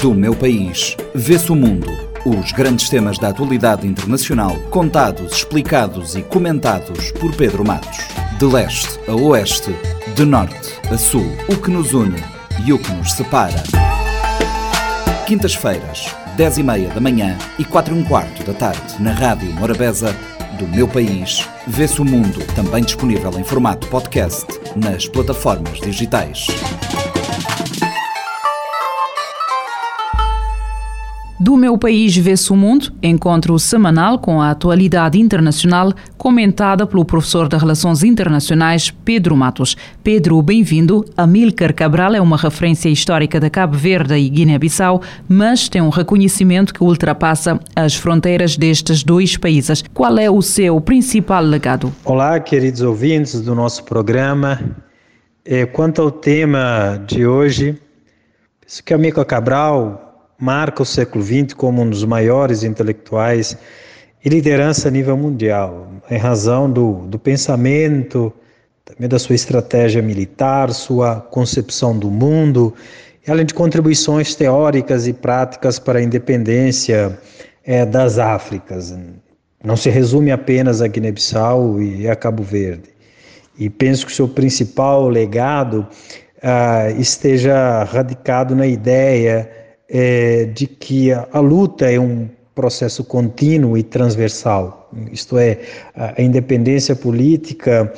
Do meu país, vê-se o mundo. Os grandes temas da atualidade internacional, contados, explicados e comentados por Pedro Matos. De leste a oeste, de norte a sul, o que nos une e o que nos separa. Quintas-feiras, 10 e meia da manhã e 4 e um quarto da tarde, na Rádio Morabeza, do meu país, vê-se o mundo, também disponível em formato podcast nas plataformas digitais. Do meu país vê-se o mundo, encontro semanal com a atualidade internacional comentada pelo professor de Relações Internacionais Pedro Matos. Pedro, bem-vindo. Amílcar Cabral é uma referência histórica de Cabo Verde e Guiné-Bissau, mas tem um reconhecimento que ultrapassa as fronteiras destes dois países. Qual é o seu principal legado? Olá, queridos ouvintes do nosso programa. É, quanto ao tema de hoje, penso que Amílcar Cabral marca o século XX como um dos maiores intelectuais e liderança a nível mundial, em razão do, do pensamento, também da sua estratégia militar, sua concepção do mundo, além de contribuições teóricas e práticas para a independência é, das Áfricas. Não se resume apenas a Guiné-Bissau e a Cabo Verde. E penso que o seu principal legado ah, esteja radicado na ideia é, de que a, a luta é um processo contínuo e transversal, isto é, a, independência política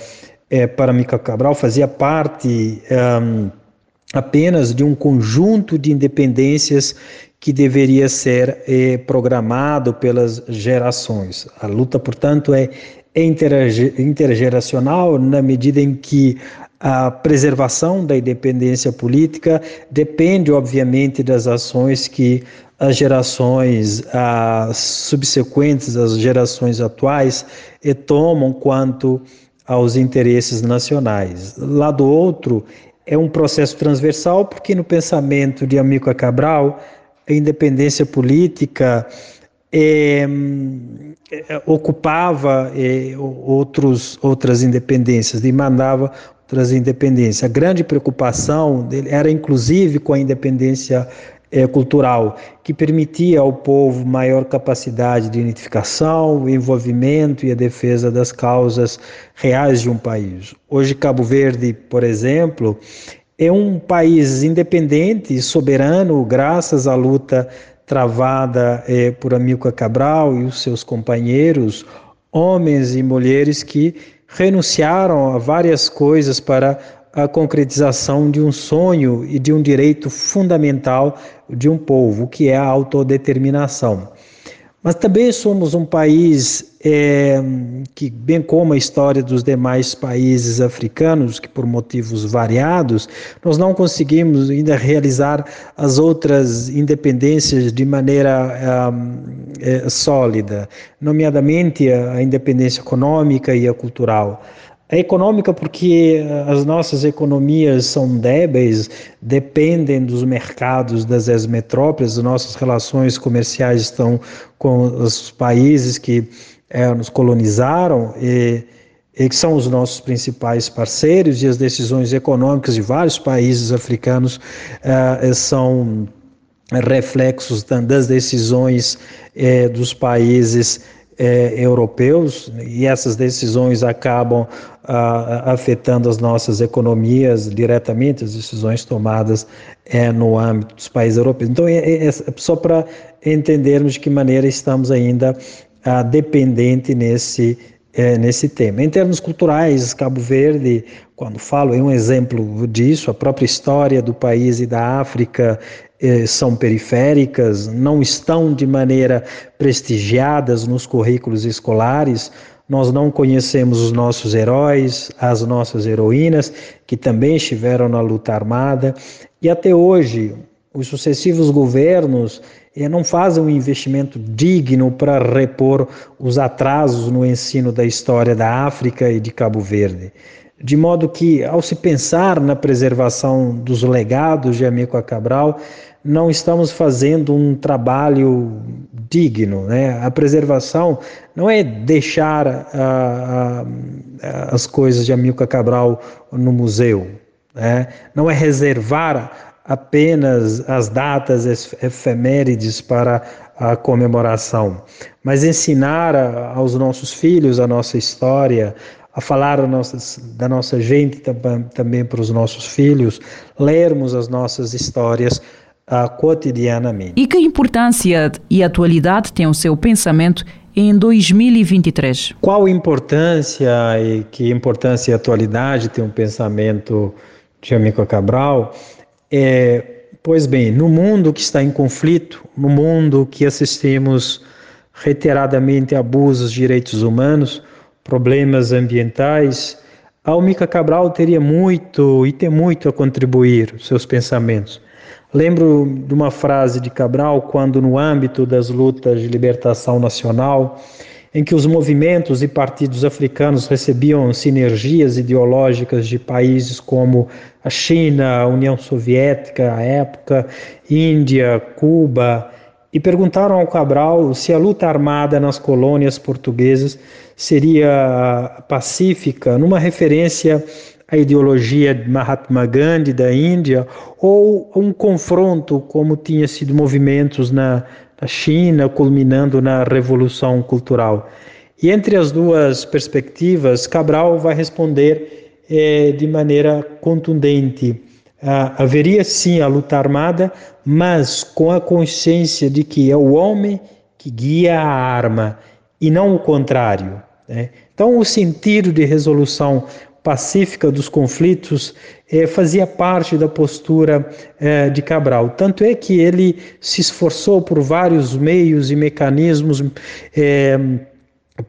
é, para Mica Cabral fazia parte apenas de um conjunto de independências que deveria ser é, programado pelas gerações. A luta, portanto, é intergeracional na medida em que a preservação da independência política depende, obviamente, das ações que as gerações as subsequentes, as gerações atuais, tomam quanto aos interesses nacionais. Lá do outro, é um processo transversal, porque no pensamento de Amico Cabral, a independência política é, ocupava é, outros, outras independências, demandava trazer independência. A grande preocupação dele era, inclusive, com a independência é, cultural, que permitia ao povo maior capacidade de identificação, envolvimento e a defesa das causas reais de um país. Hoje, Cabo Verde, por exemplo, é um país independente e soberano, graças à luta travada é, por Amilcar Cabral e os seus companheiros, homens e mulheres que renunciaram a várias coisas para a concretização de um sonho e de um direito fundamental de um povo, que é a autodeterminação. Mas também somos um país é, que, bem como a história dos demais países africanos, que por motivos variados, nós não conseguimos ainda realizar as outras independências de maneira é, sólida, nomeadamente a independência econômica e a cultural. A econômica, porque as nossas economias são débeis, dependem dos mercados das ex-metrópoles, nossas relações comerciais estão com os países que é, nos colonizaram e, e, que são os nossos principais parceiros, e as decisões econômicas de vários países africanos é, são reflexos das decisões é, dos países é, europeus e essas decisões acabam afetando as nossas economias diretamente, as decisões tomadas é, no âmbito dos países europeus. Então, é, é, é só para entendermos de que maneira estamos ainda ah, dependente nesse é, nesse tema. Em termos culturais, Cabo Verde, quando falo, é um exemplo disso. A própria história do país e da África eh, são periféricas, não estão de maneira prestigiadas nos currículos escolares. Nós não conhecemos os nossos heróis, as nossas heroínas, que também estiveram na luta armada. E até hoje, os sucessivos governos eh, não fazem um investimento digno para repor os atrasos no ensino da história da África e de Cabo Verde. De modo que, ao se pensar na preservação dos legados de Amico Cabral, não estamos fazendo um trabalho digno. Né? A preservação não é deixar ah, ah, as coisas de Amilcar Cabral no museu, né? não é reservar apenas as datas efemérides para a comemoração, mas ensinar a, aos nossos filhos a nossa história, a falar nossas, da nossa gente também, também para os nossos filhos, lermos as nossas histórias uh, cotidianamente. E que importância e atualidade tem o seu pensamento em 2023? Qual importância e que importância e atualidade tem o um pensamento de Amico Cabral? É, pois bem, no mundo que está em conflito, no mundo que assistimos reiteradamente abusos de direitos humanos, problemas ambientais, Almica Cabral teria muito e tem muito a contribuir, seus pensamentos. Lembro de uma frase de Cabral quando, no âmbito das lutas de libertação nacional, em que os movimentos e partidos africanos recebiam sinergias ideológicas de países como a China, a União Soviética, à época, Índia, Cuba, e perguntaram ao Cabral se a luta armada nas colônias portuguesas seria pacífica, numa referência à ideologia de Mahatma Gandhi da Índia, ou um confronto, como tinha sido movimentos na, na China, culminando na Revolução Cultural. E entre as duas perspectivas, Cabral vai responder eh, de maneira contundente. Ah, haveria sim a luta armada, mas com a consciência de que é o homem que guia a arma e não o contrário. Né? Então, o sentido de resolução pacífica dos conflitos eh, fazia parte da postura eh, de Cabral. Tanto é que ele se esforçou por vários meios e mecanismos eh,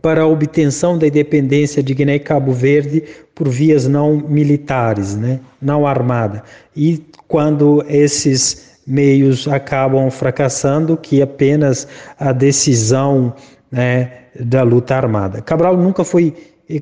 para a obtenção da independência de Guiné e Cabo Verde por vias não militares, né, não armada. E quando esses meios acabam fracassando, que apenas a decisão né, da luta armada. Cabral nunca foi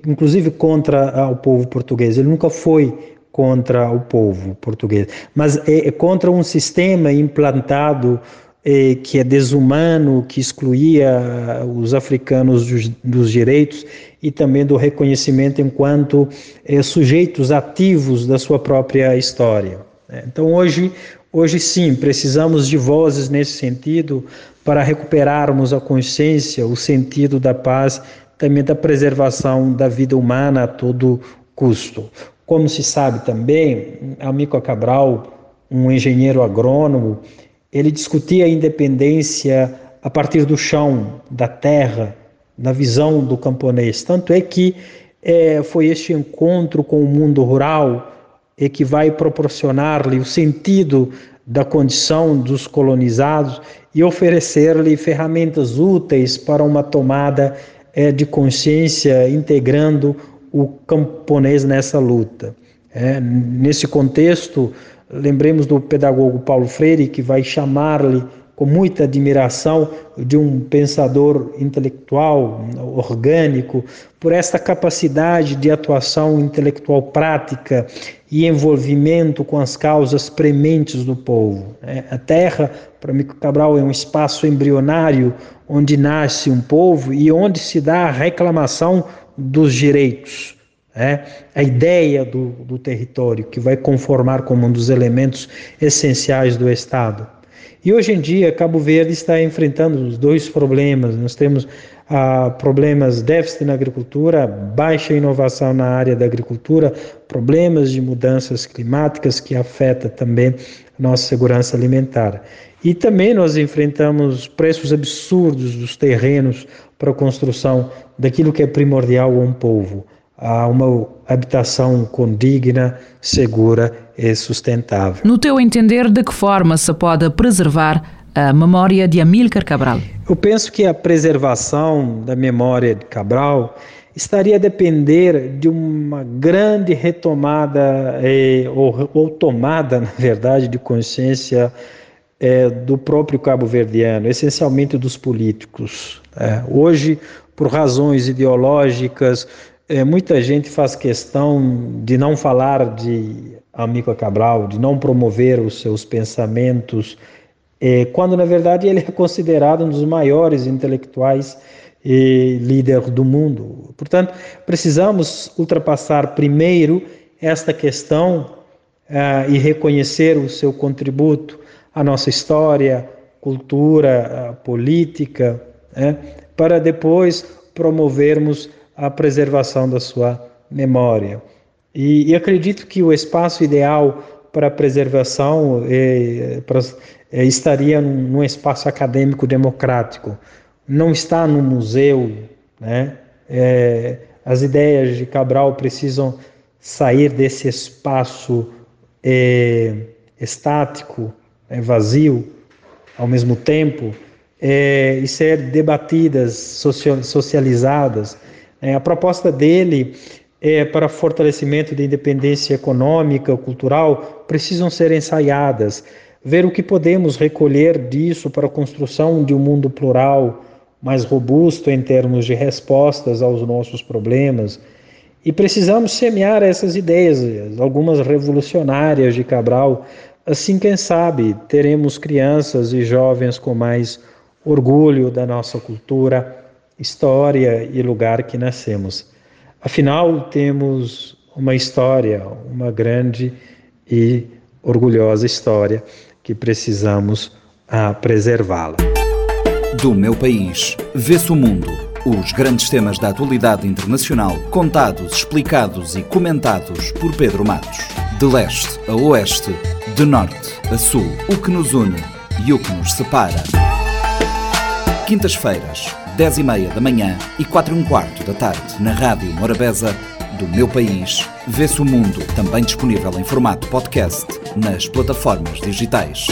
inclusive contra o povo português. Ele nunca foi contra o povo português, mas é, é contra um sistema implantado é, que é desumano, que excluía os africanos dos, dos direitos e também do reconhecimento enquanto é, sujeitos ativos da sua própria história. Né? Então hoje, hoje sim, precisamos de vozes nesse sentido para recuperarmos a consciência, o sentido da paz também da preservação da vida humana a todo custo. Como se sabe também, Amico Cabral, um engenheiro agrônomo, ele discutia a independência a partir do chão, da terra, da visão do camponês. Tanto é que é, foi este encontro com o mundo rural é que vai proporcionar-lhe o sentido da condição dos colonizados e oferecer-lhe ferramentas úteis para uma tomada é, de consciência integrando o camponês nessa luta. É, nesse contexto, lembremos do pedagogo Paulo Freire, que vai chamar-lhe com muita admiração de um pensador intelectual, orgânico, por esta capacidade de atuação intelectual prática e envolvimento com as causas prementes do povo. É, a terra, para Mico Cabral, é um espaço embrionário onde nasce um povo e onde se dá a reclamação dos direitos. É, a ideia do, do território, que vai conformar como um dos elementos essenciais do Estado. E hoje em dia, Cabo Verde está enfrentando os dois problemas. Nós temos ah, problemas déficit na agricultura, baixa inovação na área da agricultura, problemas de mudanças climáticas que afetam também nossa segurança alimentar. E também nós enfrentamos preços absurdos dos terrenos para a construção daquilo que é primordial a um povo, a uma habitação condigna, segura e sustentável. No teu entender, de que forma se pode preservar a memória de Amílcar Cabral? Eu penso que a preservação da memória de Cabral estaria a depender de uma grande retomada eh, ou, ou, tomada, na verdade, de consciência eh, do próprio cabo-verdiano, essencialmente dos políticos. É, hoje, por razões ideológicas, eh, muita gente faz questão de não falar de Amico Cabral, de não promover os seus pensamentos, quando na verdade ele é considerado um dos maiores intelectuais e líder do mundo. Portanto, precisamos ultrapassar primeiro esta questão uh, e reconhecer o seu contributo à nossa história, cultura, política, né, para depois promovermos a preservação da sua memória. E, e acredito que o espaço ideal para preservação é, para, é, estaria num, num, espaço acadêmico democrático. Não está no museu, né? É, as ideias de Cabral precisam sair desse espaço é, estático, é, vazio, ao mesmo tempo, é, e ser debatidas, socializadas. É, a proposta dele é, para fortalecimento da independência econômica, cultural, precisam ser ensaiadas. Ver o que podemos recolher disso para a construção de um mundo plural, mais robusto em termos de respostas aos nossos problemas. E precisamos semear essas ideias, algumas revolucionárias de Cabral. Assim, quem sabe, teremos crianças e jovens com mais orgulho da nossa cultura, história e lugar que nascemos. Afinal, temos uma história, uma grande e orgulhosa história que precisamos ah, preservá-la. Do meu país, vê-se o mundo. Os grandes temas da atualidade internacional, contados, explicados e comentados por Pedro Matos. De leste a oeste, de norte a sul, o que nos une e o que nos separa. Quintas-feiras, 10 e meia da manhã e 4 e um quarto da tarde, na Rádio Morabeza, do meu país, vê-se o mundo, também disponível em formato podcast nas plataformas digitais.